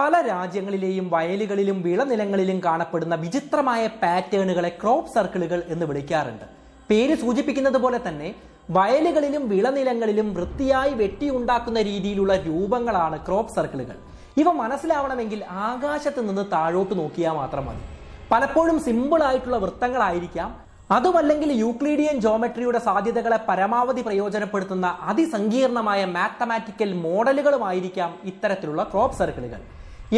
പല രാജ്യങ്ങളിലെയും വയലുകളിലും വിളനിലങ്ങളിലും കാണപ്പെടുന്ന വിചിത്രമായ പാറ്റേണുകളെ ക്രോപ്പ് സർക്കിളുകൾ എന്ന് വിളിക്കാറുണ്ട്. പേര് സൂചിപ്പിക്കുന്നത് പോലെ തന്നെ വയലുകളിലും വിളനിലങ്ങളിലും വൃത്തിയായി വെട്ടിയുണ്ടാക്കുന്ന രീതിയിലുള്ള രൂപങ്ങളാണ് ക്രോപ്പ് സർക്കിളുകൾ. ഇവ മനസ്സിലാവണമെങ്കിൽ ആകാശത്ത് നിന്ന് താഴോട്ട് നോക്കിയാൽ മാത്രം മതി. പലപ്പോഴും സിമ്പിൾ ആയിട്ടുള്ള വൃത്തങ്ങളായിരിക്കാം. അതുമല്ലെങ്കിൽ യൂക്ലീഡിയൻ ജോമെട്രിയുടെ സാധ്യതകളെ പരമാവധി പ്രയോജനപ്പെടുത്തുന്ന അതിസങ്കീർണമായ മാത്തമാറ്റിക്കൽ മോഡലുകളുമായിരിക്കാം ഇത്തരത്തിലുള്ള ക്രോപ്പ് സർക്കിളുകൾ.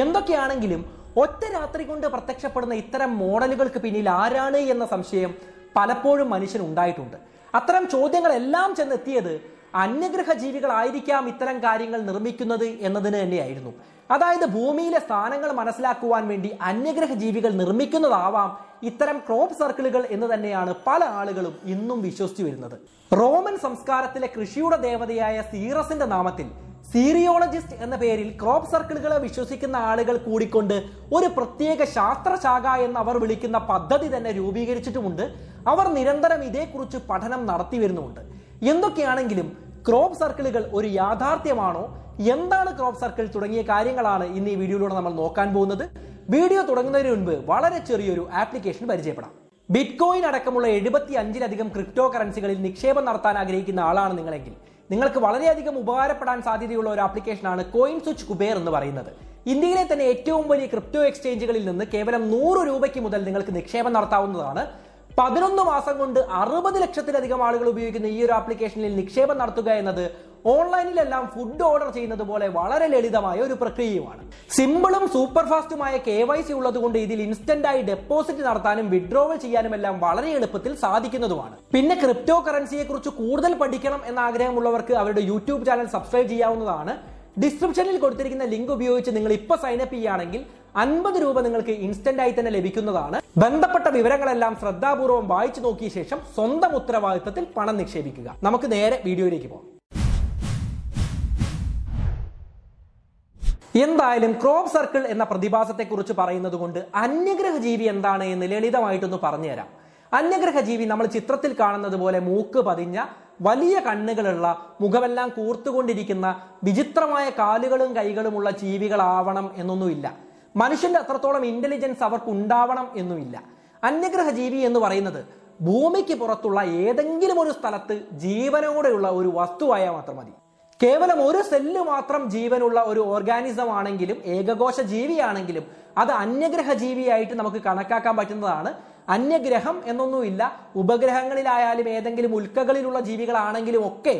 എന്തൊക്കെയാണെങ്കിലും ഒറ്റ രാത്രി കൊണ്ട് പ്രത്യക്ഷപ്പെടുന്ന ഇത്തരം മോഡലുകൾക്ക് പിന്നിൽ ആരാണ് എന്ന സംശയം പലപ്പോഴും മനുഷ്യൻ ഉണ്ടായിട്ടുണ്ട്. അത്തരം ചോദ്യങ്ങളെല്ലാം ചെന്നെത്തിയത് അന്യഗ്രഹ ജീവികളായിരിക്കാം ഇത്തരം കാര്യങ്ങൾ നിർമ്മിക്കുന്നത് എന്നതിന് തന്നെയായിരുന്നു. അതായത് ഭൂമിയിലെ സ്ഥാനങ്ങൾ മനസ്സിലാക്കുവാൻ വേണ്ടി അന്യഗ്രഹ ജീവികൾ നിർമ്മിക്കുന്നതാവാം ഇത്തരം ക്രോപ്പ് സർക്കിളുകൾ എന്ന് തന്നെയാണ് പല ആളുകളും ഇന്നും വിശ്വസിച്ചു വരുന്നത്. റോമൻ സംസ്കാരത്തിലെ കൃഷിയുടെ ദേവതയായ സീറസിന്റെ നാമത്തിൽ സീറിയോളജിസ്റ്റ് എന്ന പേരിൽ ക്രോപ്പ് സർക്കിളുകളെ വിശ്വസിക്കുന്ന ആളുകൾ കൂടിക്കൊണ്ട് ഒരു പ്രത്യേക ശാസ്ത്രശാഖ എന്ന് അവർ വിളിക്കുന്ന പദ്ധതി തന്നെ രൂപീകരിച്ചിട്ടുമുണ്ട്. അവർ നിരന്തരം ഇതേക്കുറിച്ച് പഠനം നടത്തി വരുന്നുമുണ്ട്. എന്തൊക്കെയാണെങ്കിലും ക്രോപ്പ് സർക്കിളുകൾ ഒരു യാഥാർത്ഥ്യമാണോ? എന്താണ് ക്രോപ്പ് സർക്കിൾ തുടങ്ങിയ കാര്യങ്ങളാണ് ഇന്ന് ഈ വീഡിയോയിലൂടെ നമ്മൾ നോക്കാൻ പോകുന്നത്. വീഡിയോ തുടങ്ങുന്നതിന് മുൻപ് വളരെ ചെറിയൊരു ആപ്ലിക്കേഷൻ പരിചയപ്പെടാം. ബിറ്റ്കോയിൻ അടക്കമുള്ള എഴുപത്തി അഞ്ചിലധികം ക്രിപ്റ്റോ കറൻസികളിൽ നിക്ഷേപം നടത്താൻ ആഗ്രഹിക്കുന്ന ആളാണ് നിങ്ങളെങ്കിൽ. നിങ്ങൾക്ക് വളരെയധികം ഉപകാരപ്പെടാൻ സാധ്യതയുള്ള ഒരു ആപ്ലിക്കേഷനാണ് കോയിൻ സ്വിച്ച് കുബേർ എന്ന് പറയുന്നത്. ഇന്ത്യയിലെ തന്നെ ഏറ്റവും വലിയ ക്രിപ്റ്റോ എക്സ്ചേഞ്ചുകളിൽ നിന്ന് കേവലം നൂറ് രൂപയ്ക്ക് മുതൽ നിങ്ങൾക്ക് നിക്ഷേപം നടത്താവുന്നതാണ്. പതിനൊന്ന് മാസം കൊണ്ട് അറുപത് ലക്ഷത്തിലധികം ആളുകൾ ഉപയോഗിക്കുന്ന ഈ ഒരു ആപ്ലിക്കേഷനിൽ നിക്ഷേപം നടത്തുക എന്നത് ഓൺലൈനിലെല്ലാം ഫുഡ് ഓർഡർ ചെയ്യുന്നത് പോലെ വളരെ ലളിതമായ ഒരു പ്രക്രിയയുമാണ്. സിമ്പിളും സൂപ്പർ ഫാസ്റ്റുമായ കെ വൈ സി ഉള്ളതുകൊണ്ട് ഇതിൽ ഇൻസ്റ്റന്റ് ആയി ഡെപ്പോസിറ്റ് നടത്താനും വിഡ്രോവൽ ചെയ്യാനും എല്ലാം വളരെ എളുപ്പത്തിൽ സാധിക്കുന്നതുമാണ്. പിന്നെ ക്രിപ്റ്റോ കറൻസിയെ കുറിച്ച് കൂടുതൽ പഠിക്കണം എന്ന ആഗ്രഹമുള്ളവർക്ക് അവരുടെ യൂട്യൂബ് ചാനൽ സബ്സ്ക്രൈബ് ചെയ്യാവുന്നതാണ്. ഡിസ്ക്രിപ്ഷനിൽ കൊടുത്തിരിക്കുന്ന ലിങ്ക് ഉപയോഗിച്ച് നിങ്ങൾ ഇപ്പൊ സൈനപ്പ് ചെയ്യുകയാണെങ്കിൽ അൻപത് രൂപ നിങ്ങൾക്ക് ഇൻസ്റ്റന്റ് ആയി തന്നെ ലഭിക്കുന്നതാണ്. ബന്ധപ്പെട്ട വിവരങ്ങളെല്ലാം ശ്രദ്ധാപൂർവം വായിച്ചു നോക്കിയ ശേഷം സ്വന്തം ഉത്തരവാദിത്തത്തിൽ പണം നിക്ഷേപിക്കുക. നമുക്ക് നേരെ വീഡിയോയിലേക്ക് പോകാം. എന്തായാലും ക്രോപ്പ് സർക്കിൾ എന്ന പ്രതിഭാസത്തെ കുറിച്ച് പറയുന്നത് കൊണ്ട് അന്യഗ്രഹ ജീവി എന്താണ് എന്ന് ലളിതമായിട്ടൊന്ന് പറഞ്ഞുതരാം. അന്യഗ്രഹ ജീവി നമ്മൾ ചിത്രത്തിൽ കാണുന്നത് പോലെ മൂക്ക് പതിഞ്ഞ വലിയ കണ്ണുകളുള്ള മുഖമെല്ലാം കൂർത്തുകൊണ്ടിരിക്കുന്ന വിചിത്രമായ കാലുകളും കൈകളുമുള്ള ജീവികളാവണം എന്നൊന്നുമില്ല. മനുഷ്യന്റെ അത്രത്തോളം ഇന്റലിജൻസ് അവർക്ക് ഉണ്ടാവണം എന്നുമില്ല. അന്യഗ്രഹ ജീവി എന്ന് പറയുന്നത് ഭൂമിക്ക് പുറത്തുള്ള ഏതെങ്കിലും ഒരു സ്ഥലത്ത് ജീവനോടെയുള്ള ഒരു വസ്തുവായാൽ മാത്രം മതി. കേവലം ഒരു സെല്ല് മാത്രം ജീവനുള്ള ഒരു ഓർഗാനിസം ആണെങ്കിലും ഏകകോശ ജീവിയാണെങ്കിലും അത് അന്യഗ്രഹ ജീവിയായിട്ട് നമുക്ക് കണക്കാക്കാൻ പറ്റുന്നതാണ്. അന്യഗ്രഹം എന്നൊന്നുമില്ല ഉപഗ്രഹങ്ങളിലായാലും ഏതെങ്കിലും ഉൽക്കകളിലുള്ള ജീവികളാണെങ്കിലും ഒക്കെ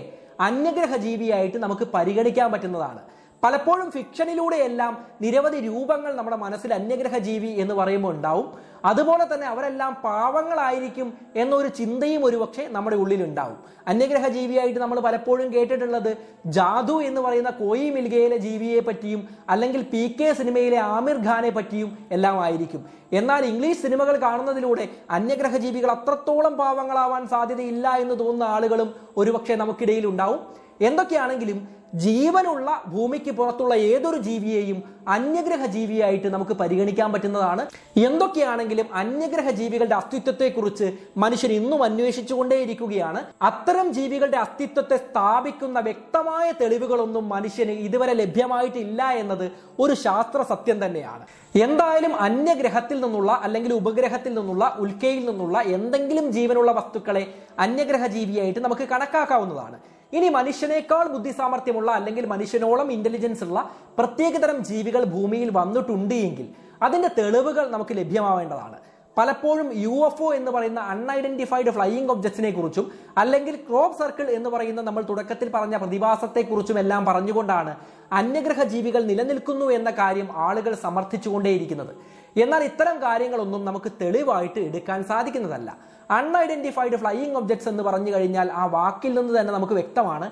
അന്യഗ്രഹ ജീവിയായിട്ട് നമുക്ക് പരിഗണിക്കാൻ പറ്റുന്നതാണ്. പലപ്പോഴും ഫിക്ഷനിലൂടെയെല്ലാം നിരവധി രൂപങ്ങൾ നമ്മുടെ മനസ്സിൽ അന്യഗ്രഹ ജീവി എന്ന് പറയുമ്പോൾ ഉണ്ടാവും. അതുപോലെ തന്നെ അവരെല്ലാം പാവങ്ങളായിരിക്കും എന്നൊരു ചിന്തയും ഒരുപക്ഷെ നമ്മുടെ ഉള്ളിൽ ഉണ്ടാവും അന്യഗ്രഹ ജീവിയായിട്ട് നമ്മൾ പലപ്പോഴും കേട്ടിട്ടുള്ളത് ജാദു എന്ന് പറയുന്ന കോയി മിൽഗയിലെ ജീവിയെ പറ്റിയും അല്ലെങ്കിൽ പി കെ സിനിമയിലെ ആമിർ ഖാനെ പറ്റിയും എല്ലാം ആയിരിക്കും. എന്നാൽ ഇംഗ്ലീഷ് സിനിമകൾ കാണുന്നതിലൂടെ അന്യഗ്രഹ ജീവികൾ അത്രത്തോളം പാവങ്ങളാവാൻ സാധ്യതയില്ല എന്ന് തോന്നുന്ന ആളുകളും ഒരുപക്ഷെ നമുക്കിടയിൽ ഉണ്ടാവും എന്തൊക്കെയാണെങ്കിലും ജീവനുള്ള ഭൂമിക്ക് പുറത്തുള്ള ഏതൊരു ജീവിയെയും അന്യഗ്രഹ ജീവിയായിട്ട് നമുക്ക് പരിഗണിക്കാൻ പറ്റുന്നതാണ്. എന്തൊക്കെയാണെങ്കിലും അന്യഗ്രഹ ജീവികളുടെ അസ്തിത്വത്തെക്കുറിച്ച് മനുഷ്യൻ ഇന്നും അന്വേഷിച്ചുകൊണ്ടേയിരിക്കുകയാണ്. അത്തരം ജീവികളുടെ അസ്തിത്വത്തെ സ്ഥാപിക്കുന്ന വ്യക്തമായ തെളിവുകളൊന്നും മനുഷ്യന് ഇതുവരെ ലഭ്യമായിട്ടില്ല എന്നത് ഒരു ശാസ്ത്ര സത്യം തന്നെയാണ്. എന്തായാലും അന്യഗ്രഹത്തിൽ നിന്നുള്ള അല്ലെങ്കിൽ ഉപഗ്രഹത്തിൽ നിന്നുള്ള ഉൽക്കയിൽ നിന്നുള്ള എന്തെങ്കിലും ജീവനുള്ള വസ്തുക്കളെ അന്യഗ്രഹ ജീവിയായിട്ട് നമുക്ക് കണക്കാക്കാവുന്നതാണ്. ഇനി മനുഷ്യനേക്കാൾ ബുദ്ധിസാമർഥ്യമുള്ള അല്ലെങ്കിൽ മനുഷ്യനോളം ഇന്റലിജൻസ് ഉള്ള പ്രത്യേകതരം ജീവികൾ ഭൂമിയിൽ വന്നിട്ടുണ്ട് എങ്കിൽ അതിന്റെ തെളിവുകൾ നമുക്ക് ലഭ്യമാവേണ്ടതാണ്. പലപ്പോഴും യു എഫ് ഒ എന്ന് പറയുന്ന അൺഐഡന്റിഫൈഡ് ഫ്ലൈയിങ് ഒബ്ജക്ട്സിനെ കുറിച്ചും അല്ലെങ്കിൽ ക്രോപ്പ് സർക്കിൾ എന്ന് പറയുന്ന നമ്മൾ തുടക്കത്തിൽ പറഞ്ഞ പ്രതിഭാസത്തെക്കുറിച്ചും എല്ലാം പറഞ്ഞുകൊണ്ടാണ് അന്യഗ്രഹ ജീവികൾ നിലനിൽക്കുന്നു എന്ന കാര്യം ആളുകൾ സമർത്ഥിച്ചുകൊണ്ടേയിരിക്കുന്നത്. എന്നാൽ ഇത്തരം കാര്യങ്ങളൊന്നും നമുക്ക് തെളിവായിട്ട് എടുക്കാൻ സാധിക്കുന്നതല്ല. അൺഐഡന്റിഫൈഡ് ഫ്ലൈയിങ് ഒബ്ജക്ട്സ് എന്ന് പറഞ്ഞു കഴിഞ്ഞാൽ ആ വാക്കിൽ നിന്ന് തന്നെ നമുക്ക് വ്യക്തമാണ്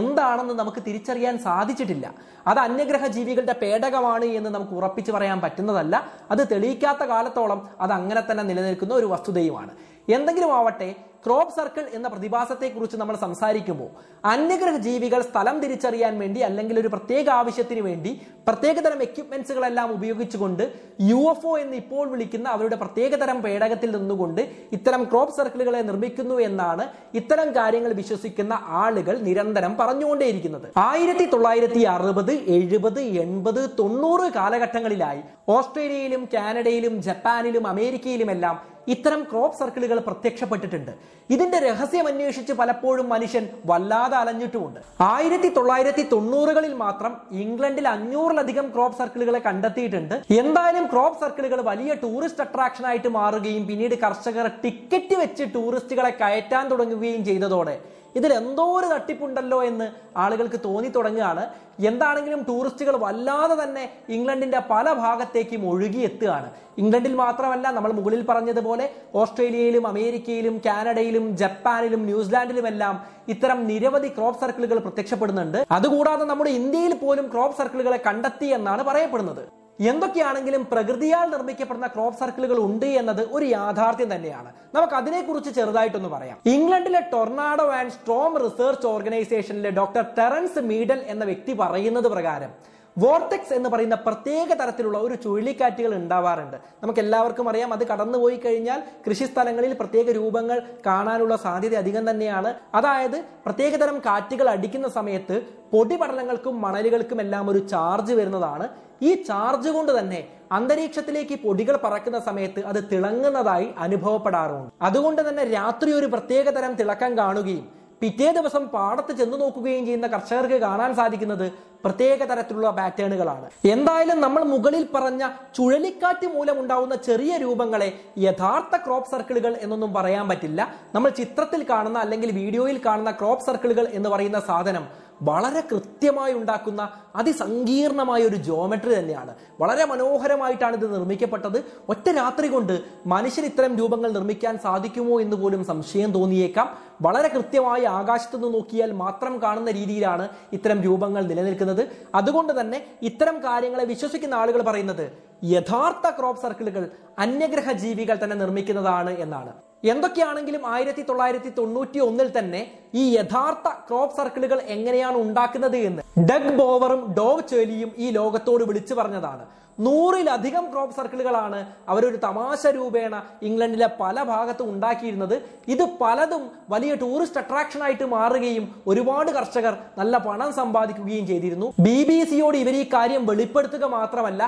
എന്താണെന്ന് നമുക്ക് തിരിച്ചറിയാൻ സാധിച്ചിട്ടില്ല. അത് അന്യഗ്രഹ ജീവികളുടെ പേടകമാണ് എന്ന് നമുക്ക് ഉറപ്പിച്ചു പറയാൻ പറ്റുന്നതല്ല. അത് തെളിയിക്കാത്ത കാലത്തോളം അത് അങ്ങനെ തന്നെ നിലനിൽക്കുന്ന ഒരു വസ്തുതയുമാണ്. എന്തെങ്കിലും ആവട്ടെ ക്രോപ്പ് സർക്കിൾ എന്ന പ്രതിഭാസത്തെക്കുറിച്ച് നമ്മൾ സംസാരിക്കുമ്പോൾ അന്യഗ്രഹ ജീവികൾ സ്ഥലം തിരിച്ചറിയാൻ വേണ്ടി അല്ലെങ്കിൽ ഒരു പ്രത്യേക ആവശ്യത്തിന് വേണ്ടി പ്രത്യേകതരം എക്യുപ്മെന്റ്സുകളെല്ലാം ഉപയോഗിച്ചുകൊണ്ട് യു എഫ് ഒ എന്ന് ഇപ്പോൾ വിളിക്കുന്ന അവരുടെ പ്രത്യേകതരം പേടകത്തിൽ നിന്നുകൊണ്ട് ഇത്തരം ക്രോപ്പ് സർക്കിളുകളെ നിർമ്മിക്കുന്നു എന്നാണ് ഇത്തരം കാര്യങ്ങൾ വിശ്വസിക്കുന്ന ആളുകൾ നിരന്തരം പറഞ്ഞുകൊണ്ടേയിരിക്കുന്നത്. ആയിരത്തി തൊള്ളായിരത്തി അറുപത് എഴുപത് എൺപത് തൊണ്ണൂറ് കാലഘട്ടങ്ങളിലായി ഓസ്ട്രേലിയയിലും കാനഡയിലും ജപ്പാനിലും അമേരിക്കയിലുമെല്ലാം ഇത്തരം ക്രോപ്പ് സർക്കിളുകൾ പ്രത്യക്ഷപ്പെട്ടിട്ടുണ്ട്. ഇതിന്റെ രഹസ്യം അന്വേഷിച്ച് പലപ്പോഴും മനുഷ്യൻ വല്ലാതെ അലഞ്ഞിട്ടുമുണ്ട്. ആയിരത്തി തൊള്ളായിരത്തി തൊണ്ണൂറുകളിൽ മാത്രം ഇംഗ്ലണ്ടിൽ അഞ്ഞൂറിലധികം ക്രോപ്പ് സർക്കിളുകളെ കണ്ടെത്തിയിട്ടുണ്ട്. എന്തായാലും ക്രോപ്പ് സർക്കിളുകൾ വലിയ ടൂറിസ്റ്റ് അട്രാക്ഷൻ ആയിട്ട് മാറുകയും പിന്നീട് കർഷകർ ടിക്കറ്റ് വെച്ച് ടൂറിസ്റ്റുകളെ കയറ്റാൻ തുടങ്ങുകയും ചെയ്തതോടെ ഇതിൽ എന്തോ ഒരു തട്ടിപ്പുണ്ടല്ലോ എന്ന് ആളുകൾക്ക് തോന്നി തുടങ്ങുകയാണ്. എന്താണെങ്കിലും ടൂറിസ്റ്റുകൾ വല്ലാതെ തന്നെ ഇംഗ്ലണ്ടിന്റെ പല ഭാഗത്തേക്കും ഒഴുകിയെത്തുകയാണ്. ഇംഗ്ലണ്ടിൽ മാത്രമല്ല നമ്മൾ മുകളിൽ പറഞ്ഞതുപോലെ ഓസ്ട്രേലിയയിലും അമേരിക്കയിലും കാനഡയിലും ജപ്പാനിലും ന്യൂസിലാൻഡിലും എല്ലാം ഇത്തരം നിരവധി ക്രോപ്പ് സർക്കിളുകൾ പ്രത്യക്ഷപ്പെടുന്നുണ്ട്. അതുകൂടാതെ നമ്മുടെ ഇന്ത്യയിൽ പോലും ക്രോപ്പ് സർക്കിളുകളെ കണ്ടെത്തി എന്നാണ് പറയപ്പെടുന്നത്. എന്തൊക്കെയാണെങ്കിലും പ്രകൃതിയാൽ നിർമ്മിക്കപ്പെടുന്ന ക്രോപ്പ് സർക്കിളുകൾ ഉണ്ട് എന്നത് ഒരു യാഥാർത്ഥ്യം തന്നെയാണ്. നമുക്ക് അതിനെക്കുറിച്ച് ചെറുതായിട്ടൊന്ന് പറയാം. ഇംഗ്ലണ്ടിലെ ടൊർണാഡോ ആൻഡ് സ്ട്രോം റിസർച്ച് ഓർഗനൈസേഷനിലെ ഡോക്ടർ ടെറൻസ് മീഡൽ എന്ന വ്യക്തി പറയുന്നത് പ്രകാരം വോർട്ടെക്സ് എന്ന് പറയുന്ന പ്രത്യേക തരത്തിലുള്ള ഒരു ചുഴലിക്കാറ്റുകൾ ഉണ്ടാവാറുണ്ട്. നമുക്ക് എല്ലാവർക്കും അറിയാം അത് കടന്നുപോയി കഴിഞ്ഞാൽ കൃഷിസ്ഥലങ്ങളിൽ പ്രത്യേക രൂപങ്ങൾ കാണാനുള്ള സാധ്യത അധികം തന്നെയാണ്. അതായത് പ്രത്യേകതരം കാറ്റുകൾ അടിക്കുന്ന സമയത്ത് പൊടിപടലങ്ങൾക്കും മണലുകൾക്കും എല്ലാം ഒരു ചാർജ് വരുന്നതാണ്. ഈ ചാർജ് കൊണ്ട് തന്നെ അന്തരീക്ഷത്തിലേക്ക് പൊടികൾ പറക്കുന്ന സമയത്ത് അത് തിളങ്ങുന്നതായി അനുഭവപ്പെടാറുണ്ട്. അതുകൊണ്ട് തന്നെ രാത്രി ഒരു പ്രത്യേക തരം തിളക്കം കാണുകയും പിറ്റേ ദിവസം പാടത്ത് ചെന്ന് നോക്കുകയും ചെയ്യുന്ന കർഷകർക്ക് കാണാൻ സാധിക്കുന്നത് പ്രത്യേക തരത്തിലുള്ള പാറ്റേണുകളാണ്. എന്തായാലും നമ്മൾ മുകളിൽ പറഞ്ഞ ചുഴലിക്കാറ്റ് മൂലം ഉണ്ടാവുന്ന ചെറിയ രൂപങ്ങളെ യഥാർത്ഥ ക്രോപ്പ് സർക്കിളുകൾ എന്നൊന്നും പറയാൻ പറ്റില്ല. നമ്മൾ ചിത്രത്തിൽ കാണുന്ന അല്ലെങ്കിൽ വീഡിയോയിൽ കാണുന്ന ക്രോപ്പ് സർക്കിളുകൾ എന്ന് പറയുന്ന സാധനം വളരെ കൃത്യമായി ഉണ്ടാക്കുന്ന അതിസങ്കീർണമായ ഒരു ജോമെട്രി തന്നെയാണ്. വളരെ മനോഹരമായിട്ടാണ് ഇത് നിർമ്മിക്കപ്പെട്ടത്. ഒറ്റ രാത്രി കൊണ്ട് മനുഷ്യൻ ഇത്തരം രൂപങ്ങൾ നിർമ്മിക്കാൻ സാധിക്കുമോ എന്ന് പോലും സംശയം തോന്നിയേക്കാം. വളരെ കൃത്യമായി ആകാശത്ത് നിന്ന് നോക്കിയാൽ മാത്രം കാണുന്ന രീതിയിലാണ് ഇത്തരം രൂപങ്ങൾ നിലനിൽക്കുന്നത്. അതുകൊണ്ട് തന്നെ ഇത്തരം കാര്യങ്ങളെ വിശ്വസിക്കുന്ന ആളുകൾ പറയുന്നത് യഥാർത്ഥ ക്രോപ്പ് സർക്കിളുകൾ അന്യഗ്രഹ ജീവികൾ തന്നെ നിർമ്മിക്കുന്നതാണ് എന്നാണ്. എന്തൊക്കെയാണെങ്കിലും ആയിരത്തി തൊള്ളായിരത്തി തൊണ്ണൂറ്റി ഒന്നിൽ തന്നെ ഈ യഥാർത്ഥ ക്രോപ്പ് സർക്കിളുകൾ എങ്ങനെയാണ് ഉണ്ടാക്കുന്നത് എന്ന്. ഡഗ് ബോവറും ഡോവ് ചേലിയും ഈ ലോകത്തോട് വിളിച്ചു പറഞ്ഞതാണ്. നൂറിലധികം ക്രോപ്പ് സർക്കിളുകളാണ് അവരൊരു തമാശ രൂപേണ ഇംഗ്ലണ്ടിലെ പല ഭാഗത്തും ഉണ്ടാക്കിയിരുന്നത്. ഇത് പലതും വലിയ ടൂറിസ്റ്റ് അട്രാക്ഷൻ ആയിട്ട് മാറുകയും ഒരുപാട് കർഷകർ നല്ല പണം സമ്പാദിക്കുകയും ചെയ്തിരുന്നു. ബി ബി സിയോട് ഇവർ ഈ കാര്യം വെളിപ്പെടുത്തുക മാത്രമല്ല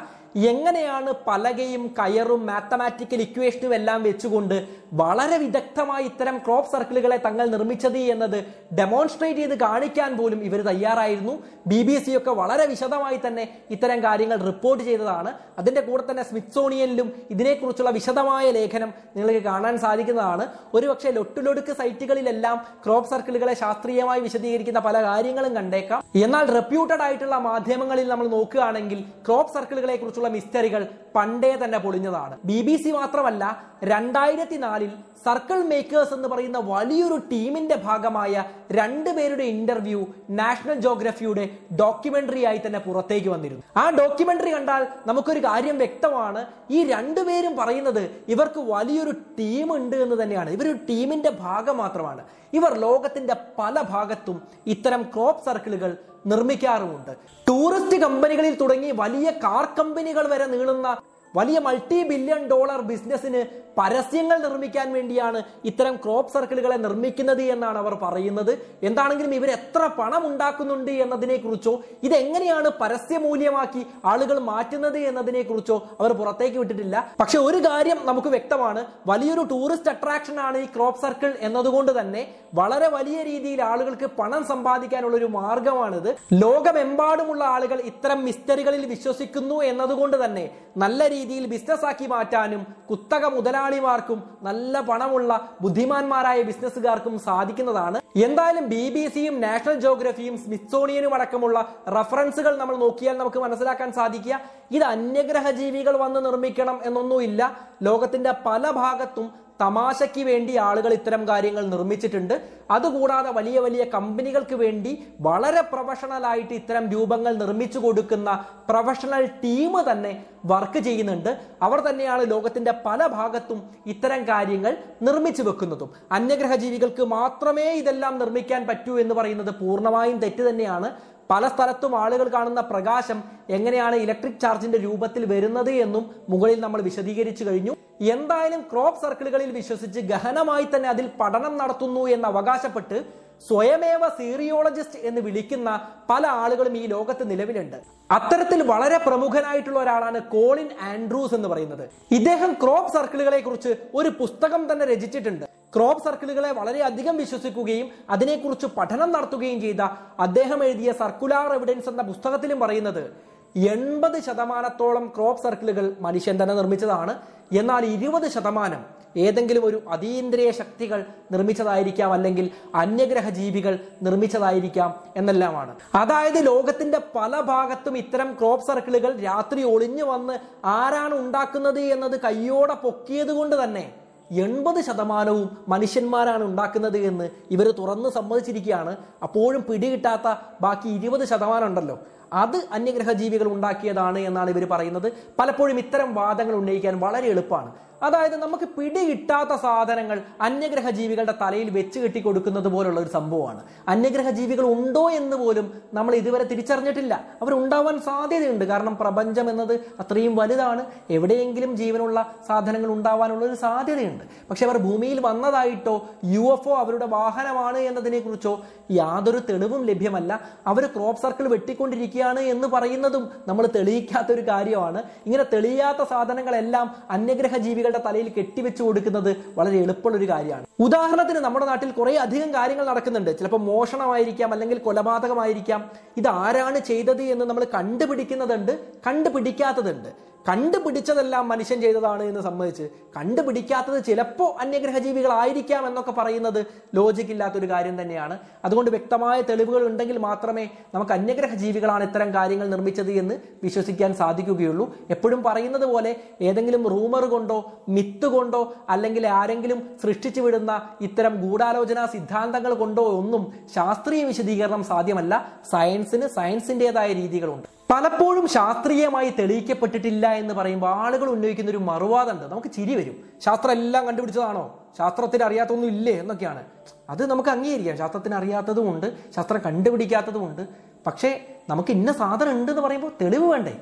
എങ്ങനെയാണ് പലകയും കയറും മാത്തമാറ്റിക്കൽ ഇക്വേഷനും എല്ലാം വെച്ചുകൊണ്ട് വളരെ വിദഗ്ധമായി ഇത്തരം ക്രോപ്പ് സർക്കിളുകളെ തങ്ങൾ നിർമ്മിച്ചത് എന്നത് ഡെമോൺസ്ട്രേറ്റ് ചെയ്ത് കാണിക്കാൻ പോലും ഇവർ തയ്യാറായിരുന്നു. ബി ബി സി ഒക്കെ വളരെ വിശദമായി തന്നെ ഇത്തരം കാര്യങ്ങൾ റിപ്പോർട്ട് ചെയ്തതാണ്. അതിന്റെ കൂടെ തന്നെ സ്മിത്സോണിയനിലും ഇതിനെക്കുറിച്ചുള്ള വിശദമായ ലേഖനം നിങ്ങൾക്ക് കാണാൻ സാധിക്കുന്നതാണ്. ഒരുപക്ഷെ ലൊട്ടുലൊടുക്ക് സൈറ്റുകളിലെല്ലാം ക്രോപ്പ് സർക്കിളുകളെ ശാസ്ത്രീയമായി വിശദീകരിക്കുന്ന പല കാര്യങ്ങളും കണ്ടേക്കാം. എന്നാൽ റെപ്യൂട്ടഡ് ആയിട്ടുള്ള മാധ്യമങ്ങളിൽ നമ്മൾ നോക്കുകയാണെങ്കിൽ ക്രോപ്പ് സർക്കിളുകളെ കുറിച്ചുള്ള മിസ്റ്ററികൾ പണ്ടേ തന്നെ പൊളിഞ്ഞതാണ്. ബി ബി സി മാത്രമല്ല രണ്ടായിരത്തി നാലിൽ സർക്കിൾ മേക്കേഴ്സ് എന്ന് പറയുന്ന വലിയൊരു ടീമിന്റെ ഭാഗമായ രണ്ടുപേരുടെ ഇന്റർവ്യൂ നാഷണൽ ജോഗ്രഫിയുടെ ഡോക്യുമെന്ററി ആയി തന്നെ പുറത്തേക്ക് വന്നിരുന്നു. ആ ഡോക്യുമെന്ററി കണ്ടാൽ നമുക്കൊരു കാര്യം വ്യക്തമാണ്. ഈ രണ്ടുപേരും പറയുന്നത് ഇവർക്ക് വലിയൊരു ടീം ഉണ്ട് എന്ന് തന്നെയാണ്. ഇവർ ടീമിന്റെ ഭാഗം മാത്രമാണ്. ഇവർ ലോകത്തിന്റെ പല ഭാഗത്തും ഇത്തരം ക്രോപ്പ് സർക്കിളുകൾ നിർമ്മിക്കാറുമുണ്ട്. ടൂറിസ്റ്റ് കമ്പനികളിൽ തുടങ്ങി വലിയ കാർ കമ്പനികൾ വരെ നീളുന്ന വലിയ മൾട്ടി ബില്യൺ ഡോളർ ബിസിനസ്സിന് പരസ്യങ്ങൾ നിർമ്മിക്കാൻ വേണ്ടിയാണ് ഇത്തരം ക്രോപ്പ് സർക്കിളുകളെ നിർമ്മിക്കുന്നത് എന്നാണ് അവർ പറയുന്നത്. എന്താണെങ്കിലും ഇവർ എത്ര പണം ഉണ്ടാക്കുന്നുണ്ട് എന്നതിനെ കുറിച്ചോ ഇതെങ്ങനെയാണ് പരസ്യമൂല്യമാക്കി ആളുകൾ മാറ്റുന്നത് എന്നതിനെ കുറിച്ചോ അവർ പുറത്തേക്ക് വിട്ടിട്ടില്ല. പക്ഷെ ഒരു കാര്യം നമുക്ക് വ്യക്തമാണ്. വലിയൊരു ടൂറിസ്റ്റ് അട്രാക്ഷൻ ആണ് ഈ ക്രോപ്പ് സർക്കിൾ എന്നതുകൊണ്ട് തന്നെ വളരെ വലിയ രീതിയിൽ ആളുകൾക്ക് പണം സമ്പാദിക്കാനുള്ള ഒരു മാർഗമാണിത്. ലോകമെമ്പാടുമുള്ള ആളുകൾ ഇത്തരം മിസ്റ്ററികളിൽ വിശ്വസിക്കുന്നു എന്നതുകൊണ്ട് തന്നെ നല്ല രീതിയിൽ ബിസിനസ് ആക്കി മാറ്റാനും കുത്തക മുതലാളിമാർക്കും നല്ല പണമുള്ള ബുദ്ധിമാന്മാരായ ബിസിനസ്സുകാർക്കും സാധിക്കുന്നതാണ്. എന്തായാലും ബി ബി സിയും നാഷണൽ ജോഗ്രഫിയും സ്മിത്സോണിയനും അടക്കമുള്ള റഫറൻസുകൾ നമ്മൾ നോക്കിയാൽ നമുക്ക് മനസ്സിലാക്കാൻ സാധിക്കുക. ഇത് അന്യഗ്രഹ ജീവികൾ വന്ന് നിർമ്മിക്കണം എന്നൊന്നുമില്ല. ലോകത്തിന്റെ പല ഭാഗത്തും തമാശയ്ക്ക് വേണ്ടി ആളുകൾ ഇത്തരം കാര്യങ്ങൾ നിർമ്മിച്ചിട്ടുണ്ട്. അതുകൂടാതെ വലിയ വലിയ കമ്പനികൾക്ക് വേണ്ടി വളരെ പ്രൊഫഷണലായിട്ട് ഇത്തരം രൂപങ്ങൾ നിർമ്മിച്ചു കൊടുക്കുന്ന പ്രൊഫഷണൽ ടീം തന്നെ വർക്ക് ചെയ്യുന്നുണ്ട്. അവർ തന്നെയാണ് ലോകത്തിന്റെ പല ഭാഗത്തും ഇത്തരം കാര്യങ്ങൾ നിർമ്മിച്ചു വെക്കുന്നതും. അന്യഗ്രഹ ജീവികൾക്ക് മാത്രമേ ഇതെല്ലാം നിർമ്മിക്കാൻ പറ്റൂ എന്ന് പറയുന്നത് പൂർണമായും തെറ്റ് തന്നെയാണ്. പല സ്ഥലത്തും ആളുകൾ കാണുന്ന പ്രകാശം എങ്ങനെയാണ് ഇലക്ട്രിക് ചാർജിന്റെ രൂപത്തിൽ വരുന്നത് എന്നും മുകളിൽ നമ്മൾ വിശദീകരിച്ചു കഴിഞ്ഞു. എന്തായാലും ക്രോപ്പ് സർക്കിളുകളിൽ വിശ്വസിച്ച് ഗഹനമായി തന്നെ അതിൽ പഠനം നടത്തുന്നു എന്ന് അവകാശപ്പെട്ട് സ്വയമേവ സീറിയോളജിസ്റ്റ് എന്ന് വിളിക്കുന്ന പല ആളുകളും ഈ ലോകത്ത് നിലവിലുണ്ട്. അത്തരത്തിൽ വളരെ പ്രമുഖനായിട്ടുള്ള ഒരാളാണ് കോളിൻ ആൻഡ്രൂസ് എന്ന് പറയുന്നത്. ഇദ്ദേഹം ക്രോപ്പ് സർക്കിളുകളെ കുറിച്ച് ഒരു പുസ്തകം തന്നെ രചിച്ചിട്ടുണ്ട്. ക്രോപ്പ് സർക്കിളുകളെ വളരെയധികം വിശ്വസിക്കുകയും അതിനെക്കുറിച്ച് പഠനം നടത്തുകയും ചെയ്ത അദ്ദേഹം എഴുതിയ സർക്കുലാർ എവിഡൻസ് എന്ന പുസ്തകത്തിലും പറയുന്നത് എൺപത് ശതമാനത്തോളം ക്രോപ്പ് സർക്കിളുകൾ മനുഷ്യൻ തന്നെ നിർമ്മിച്ചതാണ്. എന്നാൽ ഇരുപത് ശതമാനം ഏതെങ്കിലും ഒരു അതീന്ദ്രിയ ശക്തികൾ നിർമ്മിച്ചതായിരിക്കാം അല്ലെങ്കിൽ അന്യഗ്രഹ ജീവികൾ നിർമ്മിച്ചതായിരിക്കാം എന്നെല്ലാമാണ്. അതായത് ലോകത്തിന്റെ പല ഭാഗത്തും ഇത്തരം ക്രോപ്പ് സർക്കിളുകൾ രാത്രി ഒളിഞ്ഞു വന്ന് ആരാണ് ഉണ്ടാക്കുന്നത് എന്നത് കയ്യോടെ പൊക്കിയത് കൊണ്ട് തന്നെ എൺപത് ശതമാനവും മനുഷ്യന്മാരാണ് ഉണ്ടാക്കുന്നത് എന്ന് ഇവർ തുറന്ന് സമ്മതിച്ചിരിക്കുകയാണ്. അപ്പോഴും പിടികിട്ടാത്ത ബാക്കി ഇരുപത് ശതമാനം ഉണ്ടല്ലോ. അത് അന്യഗ്രഹ ജീവികൾ ഉണ്ടാക്കിയതാണ് എന്നാണ് ഇവർ പറയുന്നത്. പലപ്പോഴും ഇത്തരം വാദങ്ങൾ ഉന്നയിക്കാൻ വളരെ എളുപ്പമാണ്. അതായത് നമുക്ക് പിടികിട്ടാത്ത സാധനങ്ങൾ അന്യഗ്രഹ ജീവികളുടെ തലയിൽ വെച്ച് കെട്ടി കൊടുക്കുന്നത് പോലുള്ള ഒരു സംഭവമാണ്. അന്യഗ്രഹ ജീവികൾ ഉണ്ടോ എന്ന് പോലും നമ്മൾ ഇതുവരെ തിരിച്ചറിഞ്ഞിട്ടില്ല. അവരുണ്ടാവാൻ സാധ്യതയുണ്ട്. കാരണം പ്രപഞ്ചം എന്നത് അത്രയും വലുതാണ്. എവിടെയെങ്കിലും ജീവനുള്ള സാധനങ്ങൾ ഉണ്ടാവാനുള്ള ഒരു സാധ്യതയുണ്ട്. പക്ഷെ അവർ ഭൂമിയിൽ വന്നതായിട്ടോ യു എഫ് ഒ അവരുടെ വാഹനമാണ് എന്നതിനെ കുറിച്ചോ യാതൊരു തെളിവും ലഭ്യമല്ല. അവർ ക്രോപ്പ് സർക്കിൾ വെട്ടിക്കൊണ്ടിരിക്കുകയാണ് എന്ന് പറയുന്നതും നമ്മൾ തെളിയിക്കാത്ത ഒരു കാര്യമാണ്. ഇങ്ങനെ തെളിയാത്ത സാധനങ്ങളെല്ലാം അന്യഗ്രഹ ജീവികളുടെ തലയിൽ കെട്ടിവെച്ച് കൊടുക്കുന്നത് വളരെ എളുപ്പമുള്ള ഒരു കാര്യമാണ്. ഉദാഹരണത്തിന് നമ്മുടെ നാട്ടിൽ കുറെ അധികം കാര്യങ്ങൾ നടക്കുന്നുണ്ട്. ചിലപ്പോൾ മോഷണമായിരിക്കാം അല്ലെങ്കിൽ കൊലപാതകമായിരിക്കാം. ഇത് ആരാണ് ചെയ്തത് എന്ന് നമ്മൾ കണ്ടുപിടിക്കുന്നതുണ്ട് കണ്ടുപിടിക്കാത്തതുണ്ട്. കണ്ടുപിടിച്ചതെല്ലാം മനുഷ്യൻ ചെയ്തതാണ് എന്ന് സമ്മതിച്ച് കണ്ടുപിടിക്കാത്തത് ചിലപ്പോൾ അന്യഗ്രഹ ജീവികളായിരിക്കാം എന്നൊക്കെ പറയുന്നത് ലോജിക് ഇല്ലാത്തൊരു കാര്യം തന്നെയാണ്. അതുകൊണ്ട് വ്യക്തമായ തെളിവുകൾ ഉണ്ടെങ്കിൽ മാത്രമേ നമുക്ക് അന്യഗ്രഹ ജീവികളാണ് ഇത്തരം കാര്യങ്ങൾ നിർമ്മിച്ചത് എന്ന് വിശ്വസിക്കാൻ സാധിക്കുകയുള്ളൂ. എപ്പോഴും പറയുന്നത് പോലെ ഏതെങ്കിലും റൂമർ കൊണ്ടോ മിത്ത് കൊണ്ടോ അല്ലെങ്കിൽ ആരെങ്കിലും സൃഷ്ടിച്ചു വിടുന്ന ഇത്തരം ഗൂഢാലോചനാ സിദ്ധാന്തങ്ങൾ കൊണ്ടോ ഒന്നും ശാസ്ത്രീയ വിശദീകരണം സാധ്യമല്ല. സയൻസിന് സയൻസിന്റെതായ രീതികളുണ്ട്. പലപ്പോഴും ശാസ്ത്രീയമായി തെളിയിക്കപ്പെട്ടിട്ടില്ല എന്ന് പറയുമ്പോൾ ആളുകൾ ഉന്നയിക്കുന്ന ഒരു മറുവാദമുണ്ട് നമുക്ക് ചിരി വരും. ശാസ്ത്രം എല്ലാം കണ്ടുപിടിച്ചതാണോ? ശാസ്ത്രത്തിൽ അറിയാത്തൊന്നും ഇല്ലേ എന്നൊക്കെയാണ്. അത് നമുക്ക് അംഗീകരിക്കാം. ശാസ്ത്രത്തിന് അറിയാത്തതുമുണ്ട്. ശാസ്ത്രം കണ്ടുപിടിക്കാത്തതുമുണ്ട്. പക്ഷേ നമുക്ക് ഇന്ന സാധനം ഉണ്ട് എന്ന് പറയുമ്പോൾ തെളിവ് വേണ്ടേ?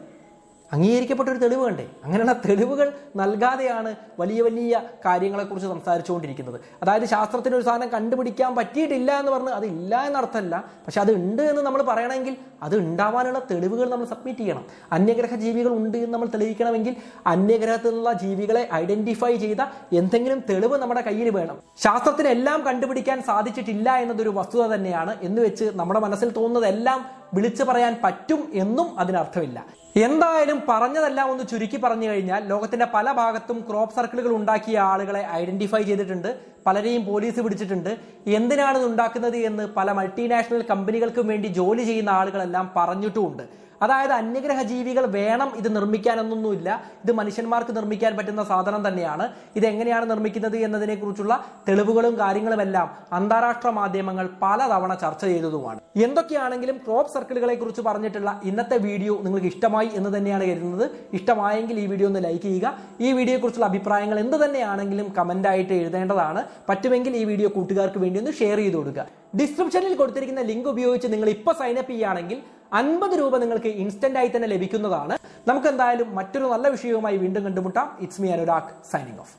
അംഗീകരിക്കപ്പെട്ട ഒരു തെളിവ് വേണ്ടേ അങ്ങനെയുള്ള തെളിവുകൾ നൽകാതെയാണ് വലിയ വലിയ കാര്യങ്ങളെക്കുറിച്ച് സംസാരിച്ചുകൊണ്ടിരിക്കുന്നത്. അതായത് ശാസ്ത്രത്തിന് ഒരു സാധനം കണ്ടുപിടിക്കാൻ പറ്റിയിട്ടില്ല എന്ന് പറഞ്ഞ് അതില്ല എന്നർത്ഥമല്ല. പക്ഷെ അത് ഉണ്ട് എന്ന് നമ്മൾ പറയണമെങ്കിൽ അത് ഉണ്ടാവാനുള്ള തെളിവുകൾ നമ്മൾ സബ്മിറ്റ് ചെയ്യണം. അന്യഗ്രഹ ജീവികൾ ഉണ്ട് എന്ന് നമ്മൾ തെളിയിക്കണമെങ്കിൽ അന്യഗ്രഹത്തിൽ നിന്നുള്ള ജീവികളെ ഐഡന്റിഫൈ ചെയ്ത എന്തെങ്കിലും തെളിവ് നമ്മുടെ കയ്യിൽ വേണം. ശാസ്ത്രത്തിന് എല്ലാം കണ്ടുപിടിക്കാൻ സാധിച്ചിട്ടില്ല എന്നതൊരു വസ്തുത തന്നെയാണ് എന്ന് വെച്ച് നമ്മുടെ മനസ്സിൽ തോന്നുന്നതെല്ലാം വിളിച്ചു പറയാൻ പറ്റും എന്നും അതിനർത്ഥമില്ല. എന്തായാലും പറഞ്ഞതെല്ലാം ഒന്ന് ചുരുക്കി പറഞ്ഞു കഴിഞ്ഞാൽ ലോകത്തിന്റെ പല ഭാഗത്തും ക്രോപ്പ് സർക്കിളുകൾ ഉണ്ടാക്കിയ ആളുകളെ ഐഡന്റിഫൈ ചെയ്തിട്ടുണ്ട്. പലരെയും പോലീസ് പിടിച്ചിട്ടുണ്ട്. എന്തിനാണ് ഇത് ഉണ്ടാക്കുന്നത് എന്ന് പല മൾട്ടിനാഷണൽ കമ്പനികൾക്കും വേണ്ടി ജോലി ചെയ്യുന്ന ആളുകളെല്ലാം പറഞ്ഞിട്ടുമുണ്ട്. അതായത് അന്യഗ്രഹ ജീവികൾ വേണം ഇത് നിർമ്മിക്കാനൊന്നൊന്നുമില്ല ഇത് മനുഷ്യന്മാർക്ക് നിർമ്മിക്കാൻ പറ്റുന്ന സാധനം തന്നെയാണ്. ഇത് എങ്ങനെയാണ് നിർമ്മിക്കുന്നത് എന്നതിനെ കുറിച്ചുള്ള തെളിവുകളും കാര്യങ്ങളുമെല്ലാം അന്താരാഷ്ട്ര മാധ്യമങ്ങൾ പലതവണ ചർച്ച ചെയ്തതുമാണ്. എന്തൊക്കെയാണെങ്കിലും ക്രോപ്പ് സർക്കിളുകളെ കുറിച്ച് പറഞ്ഞിട്ടുള്ള ഇന്നത്തെ വീഡിയോ നിങ്ങൾക്ക് ഇഷ്ടമായി എന്ന് തന്നെയാണ് കരുതുന്നത്. ഇഷ്ടമായെങ്കിൽ ഈ വീഡിയോ ഒന്ന് ലൈക്ക് ചെയ്യുക. ഈ വീഡിയോയെക്കുറിച്ചുള്ള അഭിപ്രായങ്ങൾ എന്ത് തന്നെയാണെങ്കിലും കമന്റ് ആയിട്ട് എഴുതേണ്ടതാണ്. പറ്റുമെങ്കിൽ ഈ വീഡിയോ കൂട്ടുകാർക്ക് വേണ്ടി ഒന്ന് ഷെയർ ചെയ്ത് കൊടുക്കുക. ഡിസ്ക്രിപ്ഷനിൽ കൊടുത്തിരിക്കുന്ന ലിങ്ക് ഉപയോഗിച്ച് നിങ്ങൾ ഇപ്പോൾ സൈനപ്പ് ചെയ്യുകയാണെങ്കിൽ അൻപത് രൂപ നിങ്ങൾക്ക് ഇൻസ്റ്റന്റ് ആയി തന്നെ ലഭിക്കുന്നതാണ്. നമുക്ക് എന്തായാലും മറ്റൊരു നല്ല വിഷയവുമായി വീണ്ടും കണ്ടുമുട്ടാം. It's me Anurag signing off